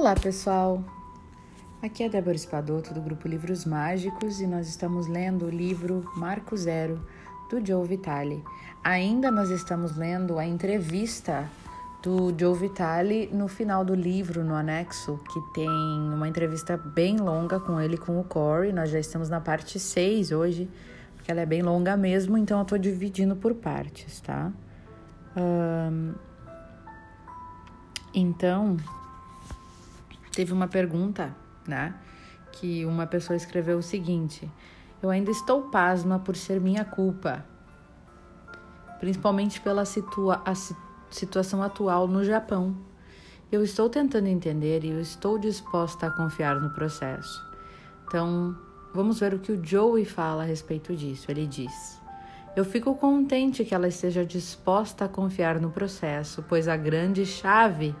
Olá, pessoal! Aqui é Débora Espadoto do grupo Livros Mágicos e nós estamos lendo o livro Marco Zero do Joe Vitale. Ainda nós estamos lendo a entrevista do Joe Vitale no final do livro, no anexo, que tem uma entrevista bem longa com ele com o Corey. Nós já estamos na parte 6 hoje, porque ela é bem longa mesmo, então eu tô dividindo por partes, tá? Então, teve uma pergunta, né? Que uma pessoa escreveu o seguinte: Eu ainda estou pasma por ser minha culpa, principalmente pela situa situação atual no Japão. Eu estou tentando entender e eu estou disposta a confiar no processo. Então, vamos ver o que o Joey fala a respeito disso. Ele diz: Eu fico contente que ela esteja disposta a confiar no processo, pois a grande chave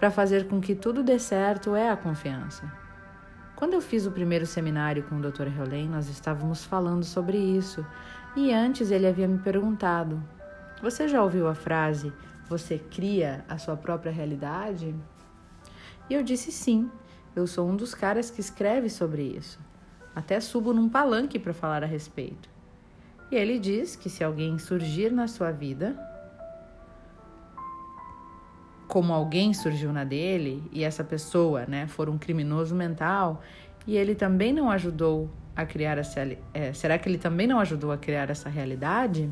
para fazer com que tudo dê certo é a confiança. Quando eu fiz o primeiro seminário com o Dr. Helen, nós estávamos falando sobre isso, e antes ele havia me perguntado: Você já ouviu a frase você cria a sua própria realidade? E eu disse sim, eu sou um dos caras que escreve sobre isso. Até subo num palanque para falar a respeito. E ele diz que se alguém surgir na sua vida, como alguém surgiu na dele e essa pessoa, né, for um criminoso mental e ele também não ajudou a criar essa, é, será que ele também não ajudou a criar essa realidade?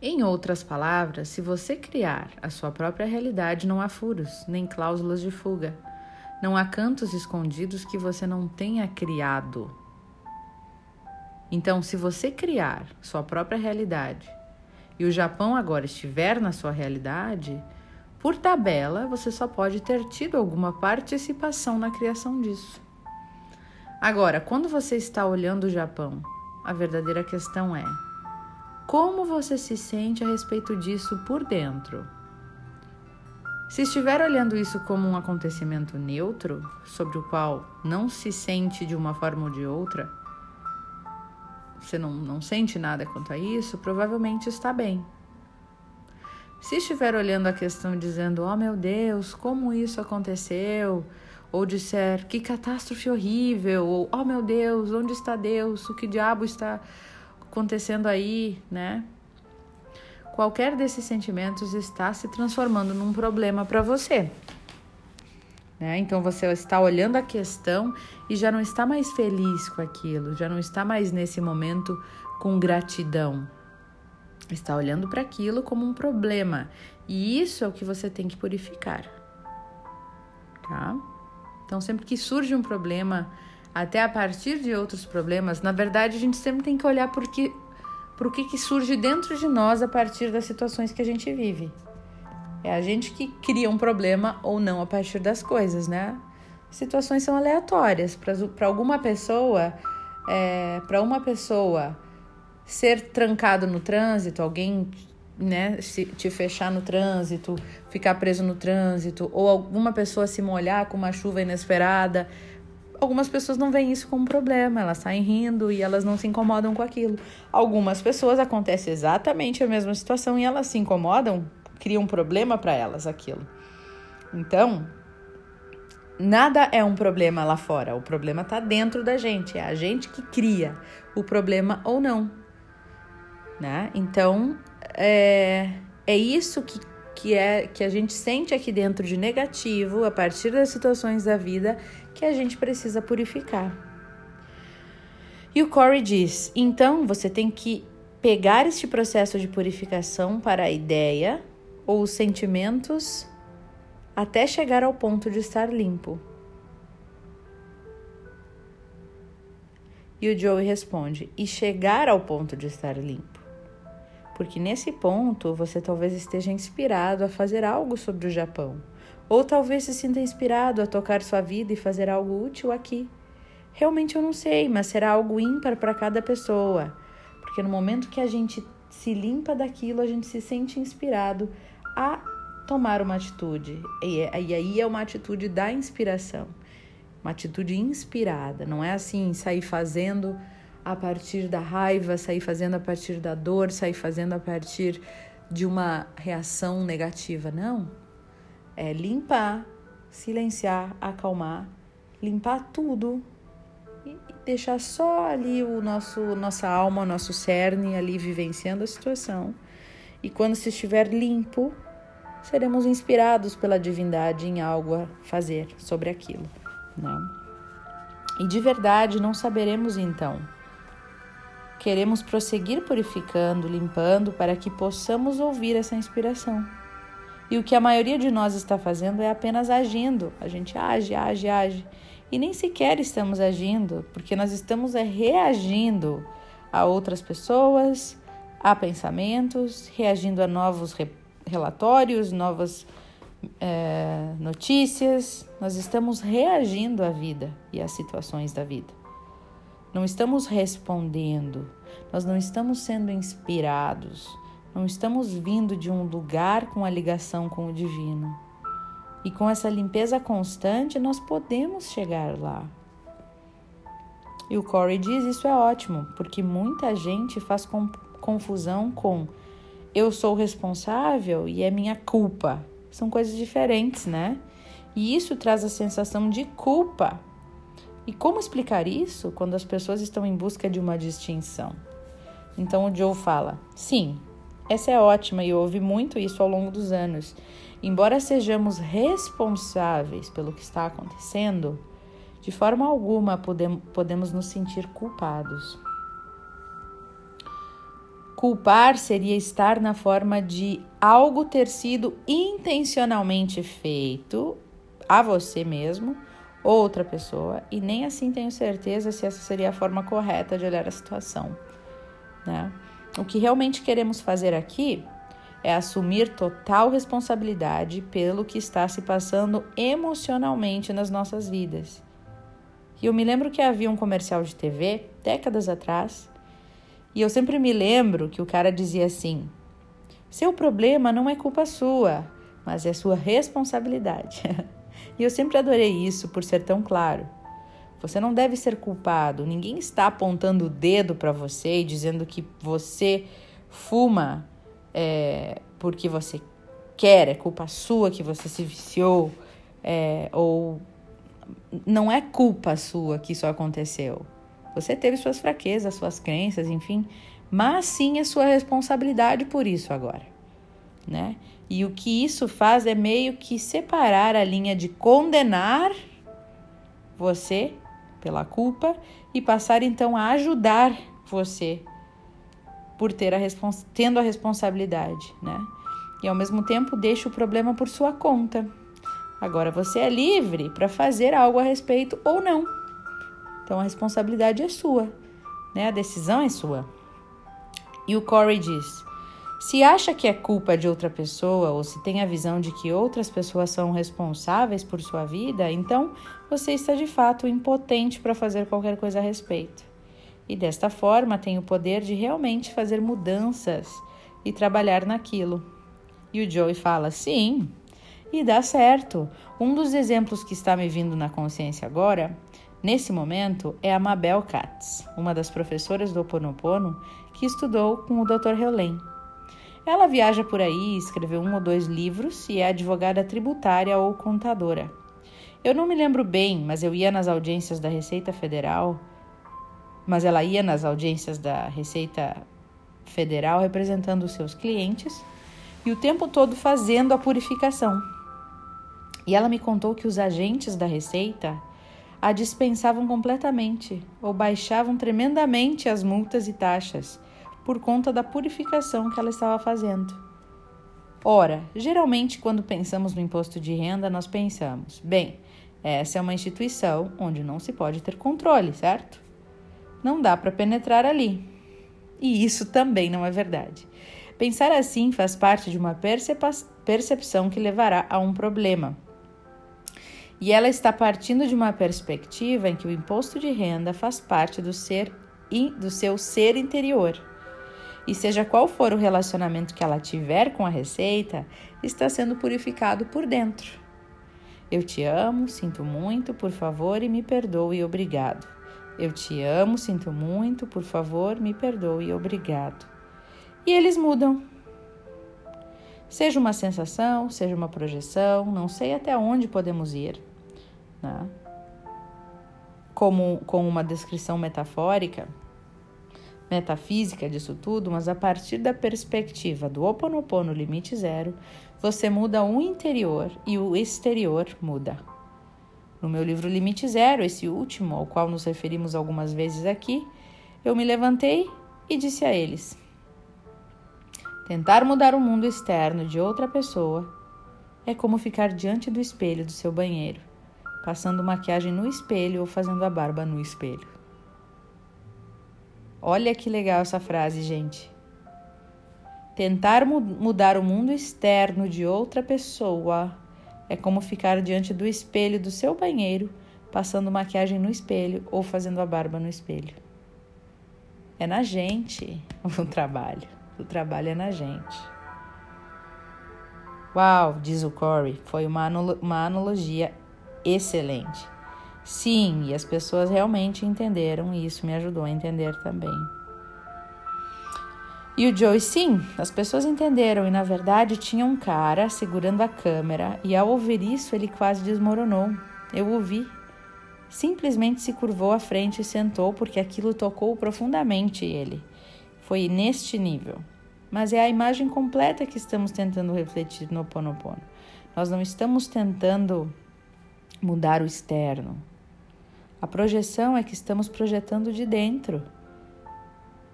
Em outras palavras, se você criar a sua própria realidade, não há furos nem cláusulas de fuga. Não há cantos escondidos que você não tenha criado. Então, se você criar sua própria realidade e o Japão agora estiver na sua realidade, por tabela, você só pode ter tido alguma participação na criação disso. Agora, quando você está olhando o Japão, a verdadeira questão é: como você se sente a respeito disso por dentro? Se estiver olhando isso como um acontecimento neutro, sobre o qual não se sente de uma forma ou de outra, você não, não sente nada quanto a isso, provavelmente está bem. Se estiver olhando a questão dizendo, oh meu Deus, como isso aconteceu, ou disser, que catástrofe horrível, ou oh meu Deus, onde está Deus, o que diabo está acontecendo aí, né? Qualquer desses sentimentos está se transformando num problema para você. Né? Então você está olhando a questão e já não está mais feliz com aquilo, já não está mais nesse momento com gratidão está olhando para aquilo como um problema. E isso é o que você tem que purificar. Tá? Então, sempre que surge um problema, até a partir de outros problemas, na verdade, a gente sempre tem que olhar por que, por que, que surge dentro de nós a partir das situações que a gente vive. É a gente que cria um problema ou não a partir das coisas, né? Situações são aleatórias. Para alguma pessoa, é, para uma pessoa, ser trancado no trânsito, alguém né, se, te fechar no trânsito, ficar preso no trânsito, ou alguma pessoa se molhar com uma chuva inesperada. Algumas pessoas não veem isso como problema, elas saem rindo e elas não se incomodam com aquilo. Algumas pessoas acontece exatamente a mesma situação e elas se incomodam, cria um problema para elas aquilo. Então, nada é um problema lá fora, o problema está dentro da gente, é a gente que cria o problema ou não né? Então, é, é isso que, que, é, que a gente sente aqui dentro de negativo, a partir das situações da vida, que a gente precisa purificar. E o Corey diz: então você tem que pegar este processo de purificação para a ideia ou os sentimentos até chegar ao ponto de estar limpo. E o Joey responde: e chegar ao ponto de estar limpo porque nesse ponto você talvez esteja inspirado a fazer algo sobre o Japão, ou talvez se sinta inspirado a tocar sua vida e fazer algo útil aqui. Realmente eu não sei, mas será algo ímpar para cada pessoa, porque no momento que a gente se limpa daquilo, a gente se sente inspirado a tomar uma atitude. E, é, aí é uma atitude da inspiração, uma atitude inspirada, não é assim sair fazendo a partir da raiva, sair fazendo a partir da dor, sair fazendo a partir de uma reação negativa. Não. É limpar, silenciar, acalmar, limpar tudo e deixar só ali o nosso nossa alma, o nosso cerne ali vivenciando a situação. E quando se estiver limpo, seremos inspirados pela divindade em algo a fazer sobre aquilo, né? E de verdade não saberemos então. Queremos prosseguir purificando, limpando para que possamos ouvir essa inspiração. E o que a maioria de nós está fazendo é apenas agindo. A gente age, age, age. E nem sequer estamos agindo, porque nós estamos é, reagindo a outras pessoas, a pensamentos, reagindo a novos re relatórios, novas é, notícias. Nós estamos reagindo à vida e às situações da vida. Não estamos respondendo, nós não estamos sendo inspirados, não estamos vindo de um lugar com a ligação com o divino. E com essa limpeza constante, nós podemos chegar lá. E o Corey diz: Isso é ótimo, porque muita gente faz confusão com eu sou responsável e é minha culpa. São coisas diferentes, né? E isso traz a sensação de culpa. E como explicar isso quando as pessoas estão em busca de uma distinção? Então o Joe fala: sim, essa é ótima e eu ouvi muito isso ao longo dos anos. Embora sejamos responsáveis pelo que está acontecendo, de forma alguma podemos nos sentir culpados. Culpar seria estar na forma de algo ter sido intencionalmente feito a você mesmo outra pessoa, e nem assim tenho certeza se essa seria a forma correta de olhar a situação. Né? O que realmente queremos fazer aqui é assumir total responsabilidade pelo que está se passando emocionalmente nas nossas vidas. E eu me lembro que havia um comercial de TV, décadas atrás, e eu sempre me lembro que o cara dizia assim: seu problema não é culpa sua, mas é sua responsabilidade. e eu sempre adorei isso por ser tão claro. Você não deve ser culpado. Ninguém está apontando o dedo para você e dizendo que você fuma é, porque você quer, é culpa sua que você se viciou, é, ou não é culpa sua que isso aconteceu. Você teve suas fraquezas, suas crenças, enfim, mas sim é sua responsabilidade por isso agora, né? E o que isso faz é meio que separar a linha de condenar você pela culpa e passar então a ajudar você por ter a tendo a responsabilidade, né? E ao mesmo tempo deixa o problema por sua conta. Agora você é livre para fazer algo a respeito ou não. Então a responsabilidade é sua, né? A decisão é sua. E o Corey diz: se acha que é culpa de outra pessoa ou se tem a visão de que outras pessoas são responsáveis por sua vida, então você está de fato impotente para fazer qualquer coisa a respeito. E desta forma tem o poder de realmente fazer mudanças e trabalhar naquilo. E o Joey fala: sim, e dá certo. Um dos exemplos que está me vindo na consciência agora, nesse momento, é a Mabel Katz, uma das professoras do Oponopono que estudou com o Dr. Heulen. Ela viaja por aí, escreveu um ou dois livros e é advogada tributária ou contadora. Eu não me lembro bem, mas eu ia nas audiências da Receita Federal, mas ela ia nas audiências da Receita Federal representando os seus clientes e o tempo todo fazendo a purificação. E ela me contou que os agentes da Receita a dispensavam completamente ou baixavam tremendamente as multas e taxas por conta da purificação que ela estava fazendo. Ora, geralmente quando pensamos no imposto de renda, nós pensamos: bem, essa é uma instituição onde não se pode ter controle, certo? Não dá para penetrar ali. E isso também não é verdade. Pensar assim faz parte de uma percepção que levará a um problema. E ela está partindo de uma perspectiva em que o imposto de renda faz parte do ser do seu ser interior e seja qual for o relacionamento que ela tiver com a receita, está sendo purificado por dentro. Eu te amo, sinto muito, por favor e me perdoe, obrigado. Eu te amo, sinto muito, por favor, me perdoe, obrigado. E eles mudam. Seja uma sensação, seja uma projeção, não sei até onde podemos ir. Né? Como, com uma descrição metafórica, metafísica disso tudo, mas a partir da perspectiva do Oponopono limite zero, você muda o interior e o exterior muda. No meu livro Limite Zero, esse último, ao qual nos referimos algumas vezes aqui, eu me levantei e disse a eles: Tentar mudar o mundo externo de outra pessoa é como ficar diante do espelho do seu banheiro, passando maquiagem no espelho ou fazendo a barba no espelho. Olha que legal essa frase, gente. Tentar mu mudar o mundo externo de outra pessoa é como ficar diante do espelho do seu banheiro, passando maquiagem no espelho ou fazendo a barba no espelho. É na gente o trabalho. O trabalho é na gente. Uau, diz o Corey, foi uma analogia excelente. Sim, e as pessoas realmente entenderam e isso me ajudou a entender também. E o Joey, sim, as pessoas entenderam e na verdade tinha um cara segurando a câmera e ao ouvir isso ele quase desmoronou. Eu ouvi. Simplesmente se curvou à frente e sentou porque aquilo tocou profundamente ele. Foi neste nível. Mas é a imagem completa que estamos tentando refletir no Ponopono. Nós não estamos tentando mudar o externo. A projeção é que estamos projetando de dentro.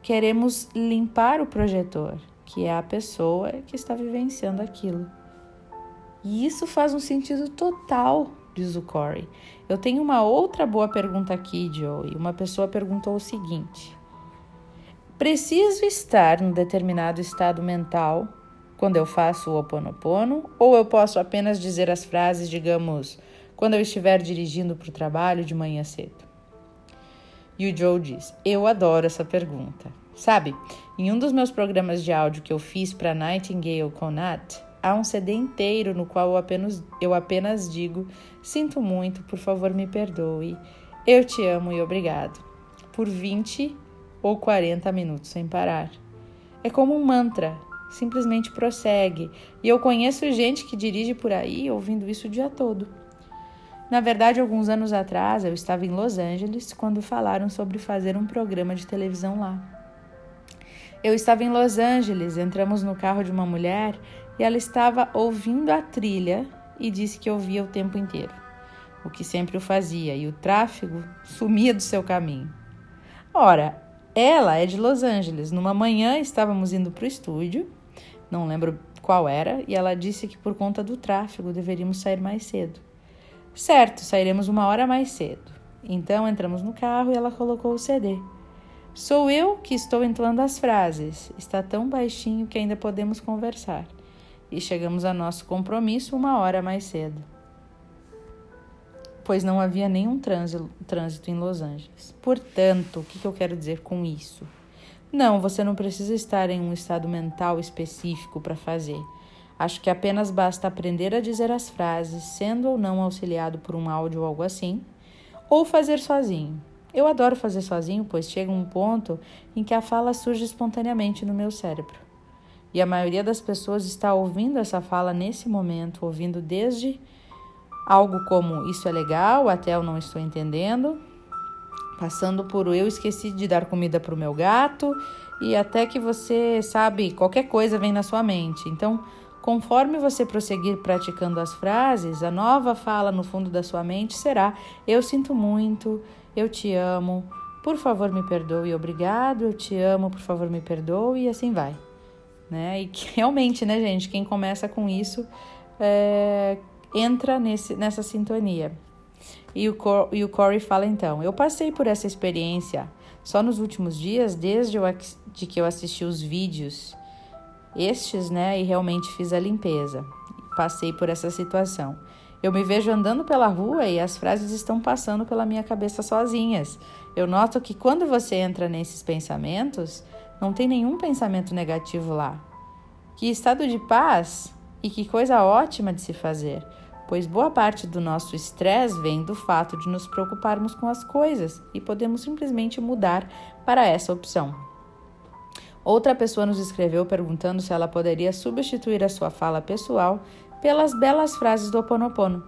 Queremos limpar o projetor, que é a pessoa que está vivenciando aquilo. E isso faz um sentido total, diz o Corey. Eu tenho uma outra boa pergunta aqui, Joey. Uma pessoa perguntou o seguinte: Preciso estar num determinado estado mental quando eu faço o Ho oponopono ou eu posso apenas dizer as frases, digamos, quando eu estiver dirigindo para o trabalho de manhã cedo? E o Joe diz: Eu adoro essa pergunta. Sabe, em um dos meus programas de áudio que eu fiz para Nightingale Conat, há um CD inteiro no qual eu apenas, eu apenas digo: Sinto muito, por favor me perdoe, eu te amo e obrigado. Por 20 ou 40 minutos sem parar. É como um mantra, simplesmente prossegue. E eu conheço gente que dirige por aí ouvindo isso o dia todo. Na verdade, alguns anos atrás, eu estava em Los Angeles quando falaram sobre fazer um programa de televisão lá. Eu estava em Los Angeles, entramos no carro de uma mulher e ela estava ouvindo a trilha e disse que ouvia o tempo inteiro, o que sempre o fazia, e o tráfego sumia do seu caminho. Ora, ela é de Los Angeles. Numa manhã estávamos indo para o estúdio, não lembro qual era, e ela disse que por conta do tráfego deveríamos sair mais cedo. Certo, sairemos uma hora mais cedo. Então entramos no carro e ela colocou o CD. Sou eu que estou entoando as frases. Está tão baixinho que ainda podemos conversar. E chegamos a nosso compromisso uma hora mais cedo pois não havia nenhum trânsito em Los Angeles. Portanto, o que eu quero dizer com isso? Não, você não precisa estar em um estado mental específico para fazer. Acho que apenas basta aprender a dizer as frases, sendo ou não auxiliado por um áudio ou algo assim, ou fazer sozinho. Eu adoro fazer sozinho, pois chega um ponto em que a fala surge espontaneamente no meu cérebro. E a maioria das pessoas está ouvindo essa fala nesse momento, ouvindo desde algo como isso é legal, até eu não estou entendendo, passando por eu esqueci de dar comida para o meu gato e até que você sabe qualquer coisa vem na sua mente. Então, conforme você prosseguir praticando as frases, a nova fala no fundo da sua mente será: eu sinto muito, eu te amo, por favor me perdoe, obrigado, eu te amo, por favor me perdoe e assim vai. Né? E que, realmente, né, gente, quem começa com isso é, entra nesse, nessa sintonia. E o, Cor, e o Corey fala então: Eu passei por essa experiência só nos últimos dias, desde de que eu assisti os vídeos estes, né, e realmente fiz a limpeza. Passei por essa situação. Eu me vejo andando pela rua e as frases estão passando pela minha cabeça sozinhas. Eu noto que quando você entra nesses pensamentos, não tem nenhum pensamento negativo lá. Que estado de paz e que coisa ótima de se fazer pois boa parte do nosso estresse vem do fato de nos preocuparmos com as coisas e podemos simplesmente mudar para essa opção. Outra pessoa nos escreveu perguntando se ela poderia substituir a sua fala pessoal pelas belas frases do Ho Oponopono.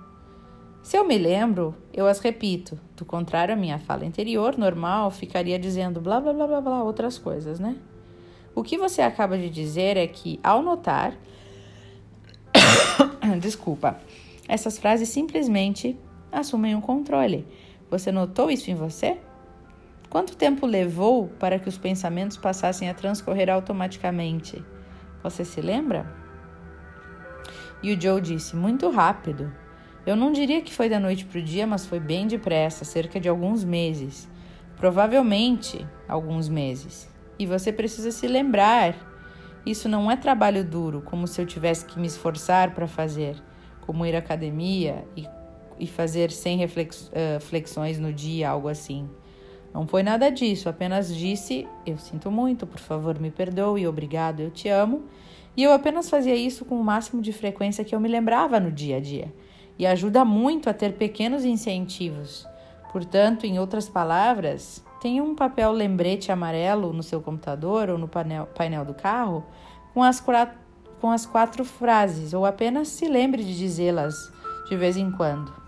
Se eu me lembro, eu as repito. Do contrário, a minha fala interior, normal, ficaria dizendo blá blá blá blá blá outras coisas, né? O que você acaba de dizer é que, ao notar. Desculpa. Essas frases simplesmente assumem o um controle. Você notou isso em você? Quanto tempo levou para que os pensamentos passassem a transcorrer automaticamente? Você se lembra? E o Joe disse: Muito rápido. Eu não diria que foi da noite para o dia, mas foi bem depressa cerca de alguns meses. Provavelmente alguns meses. E você precisa se lembrar. Isso não é trabalho duro, como se eu tivesse que me esforçar para fazer, como ir à academia e, e fazer 100 reflex, uh, flexões no dia, algo assim. Não foi nada disso, apenas disse: Eu sinto muito, por favor, me perdoe, obrigado, eu te amo. E eu apenas fazia isso com o máximo de frequência que eu me lembrava no dia a dia e ajuda muito a ter pequenos incentivos. Portanto, em outras palavras, tenha um papel lembrete amarelo no seu computador ou no painel, painel do carro com as, com as quatro frases, ou apenas se lembre de dizê-las de vez em quando.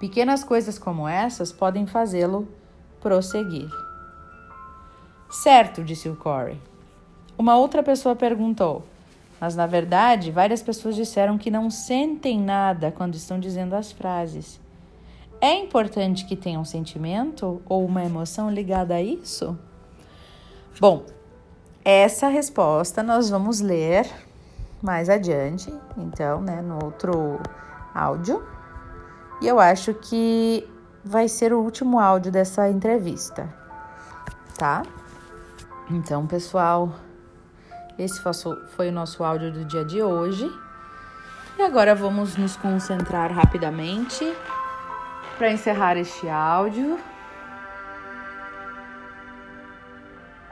Pequenas coisas como essas podem fazê-lo prosseguir. Certo, disse o Corey. Uma outra pessoa perguntou: mas na verdade, várias pessoas disseram que não sentem nada quando estão dizendo as frases. É importante que tenha um sentimento ou uma emoção ligada a isso? Bom, essa resposta nós vamos ler mais adiante, então, né, no outro áudio. E eu acho que vai ser o último áudio dessa entrevista, tá? Então, pessoal, esse foi o nosso áudio do dia de hoje. E agora vamos nos concentrar rapidamente para encerrar este áudio.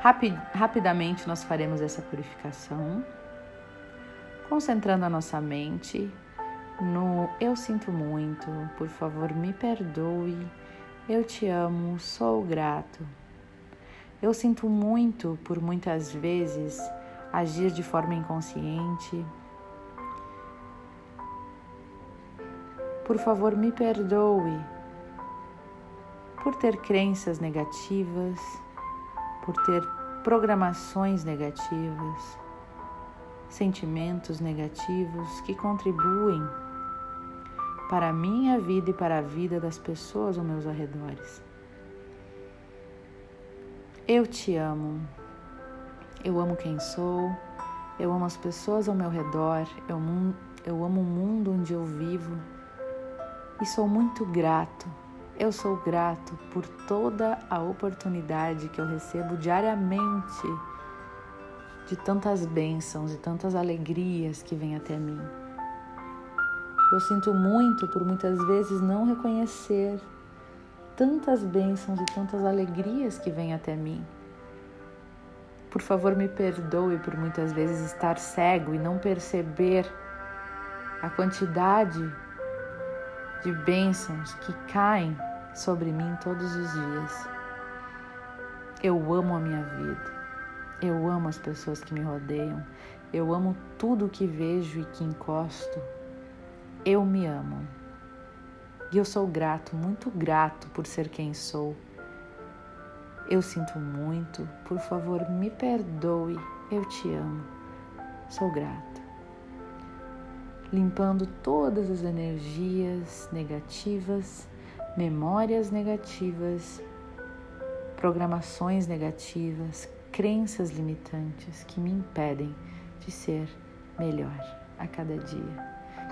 Rapid, rapidamente nós faremos essa purificação, concentrando a nossa mente no eu sinto muito, por favor me perdoe, eu te amo, sou grato. Eu sinto muito por muitas vezes agir de forma inconsciente. Por favor, me perdoe por ter crenças negativas, por ter programações negativas, sentimentos negativos que contribuem para a minha vida e para a vida das pessoas ao meus arredores. Eu te amo. Eu amo quem sou, eu amo as pessoas ao meu redor, eu, eu amo o mundo onde eu vivo e sou muito grato. Eu sou grato por toda a oportunidade que eu recebo diariamente de tantas bênçãos e tantas alegrias que vêm até mim. Eu sinto muito por muitas vezes não reconhecer tantas bênçãos e tantas alegrias que vêm até mim. Por favor, me perdoe por muitas vezes estar cego e não perceber a quantidade de bênçãos que caem sobre mim todos os dias. Eu amo a minha vida. Eu amo as pessoas que me rodeiam. Eu amo tudo que vejo e que encosto. Eu me amo. E eu sou grato, muito grato por ser quem sou. Eu sinto muito, por favor, me perdoe, eu te amo, sou grata. Limpando todas as energias negativas, memórias negativas, programações negativas, crenças limitantes que me impedem de ser melhor a cada dia,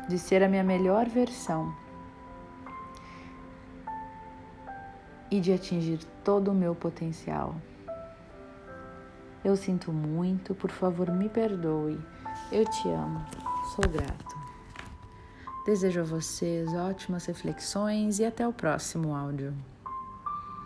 de ser a minha melhor versão e de atingir todo o meu potencial. Eu sinto muito, por favor, me perdoe. Eu te amo, sou grato. Desejo a vocês ótimas reflexões e até o próximo áudio.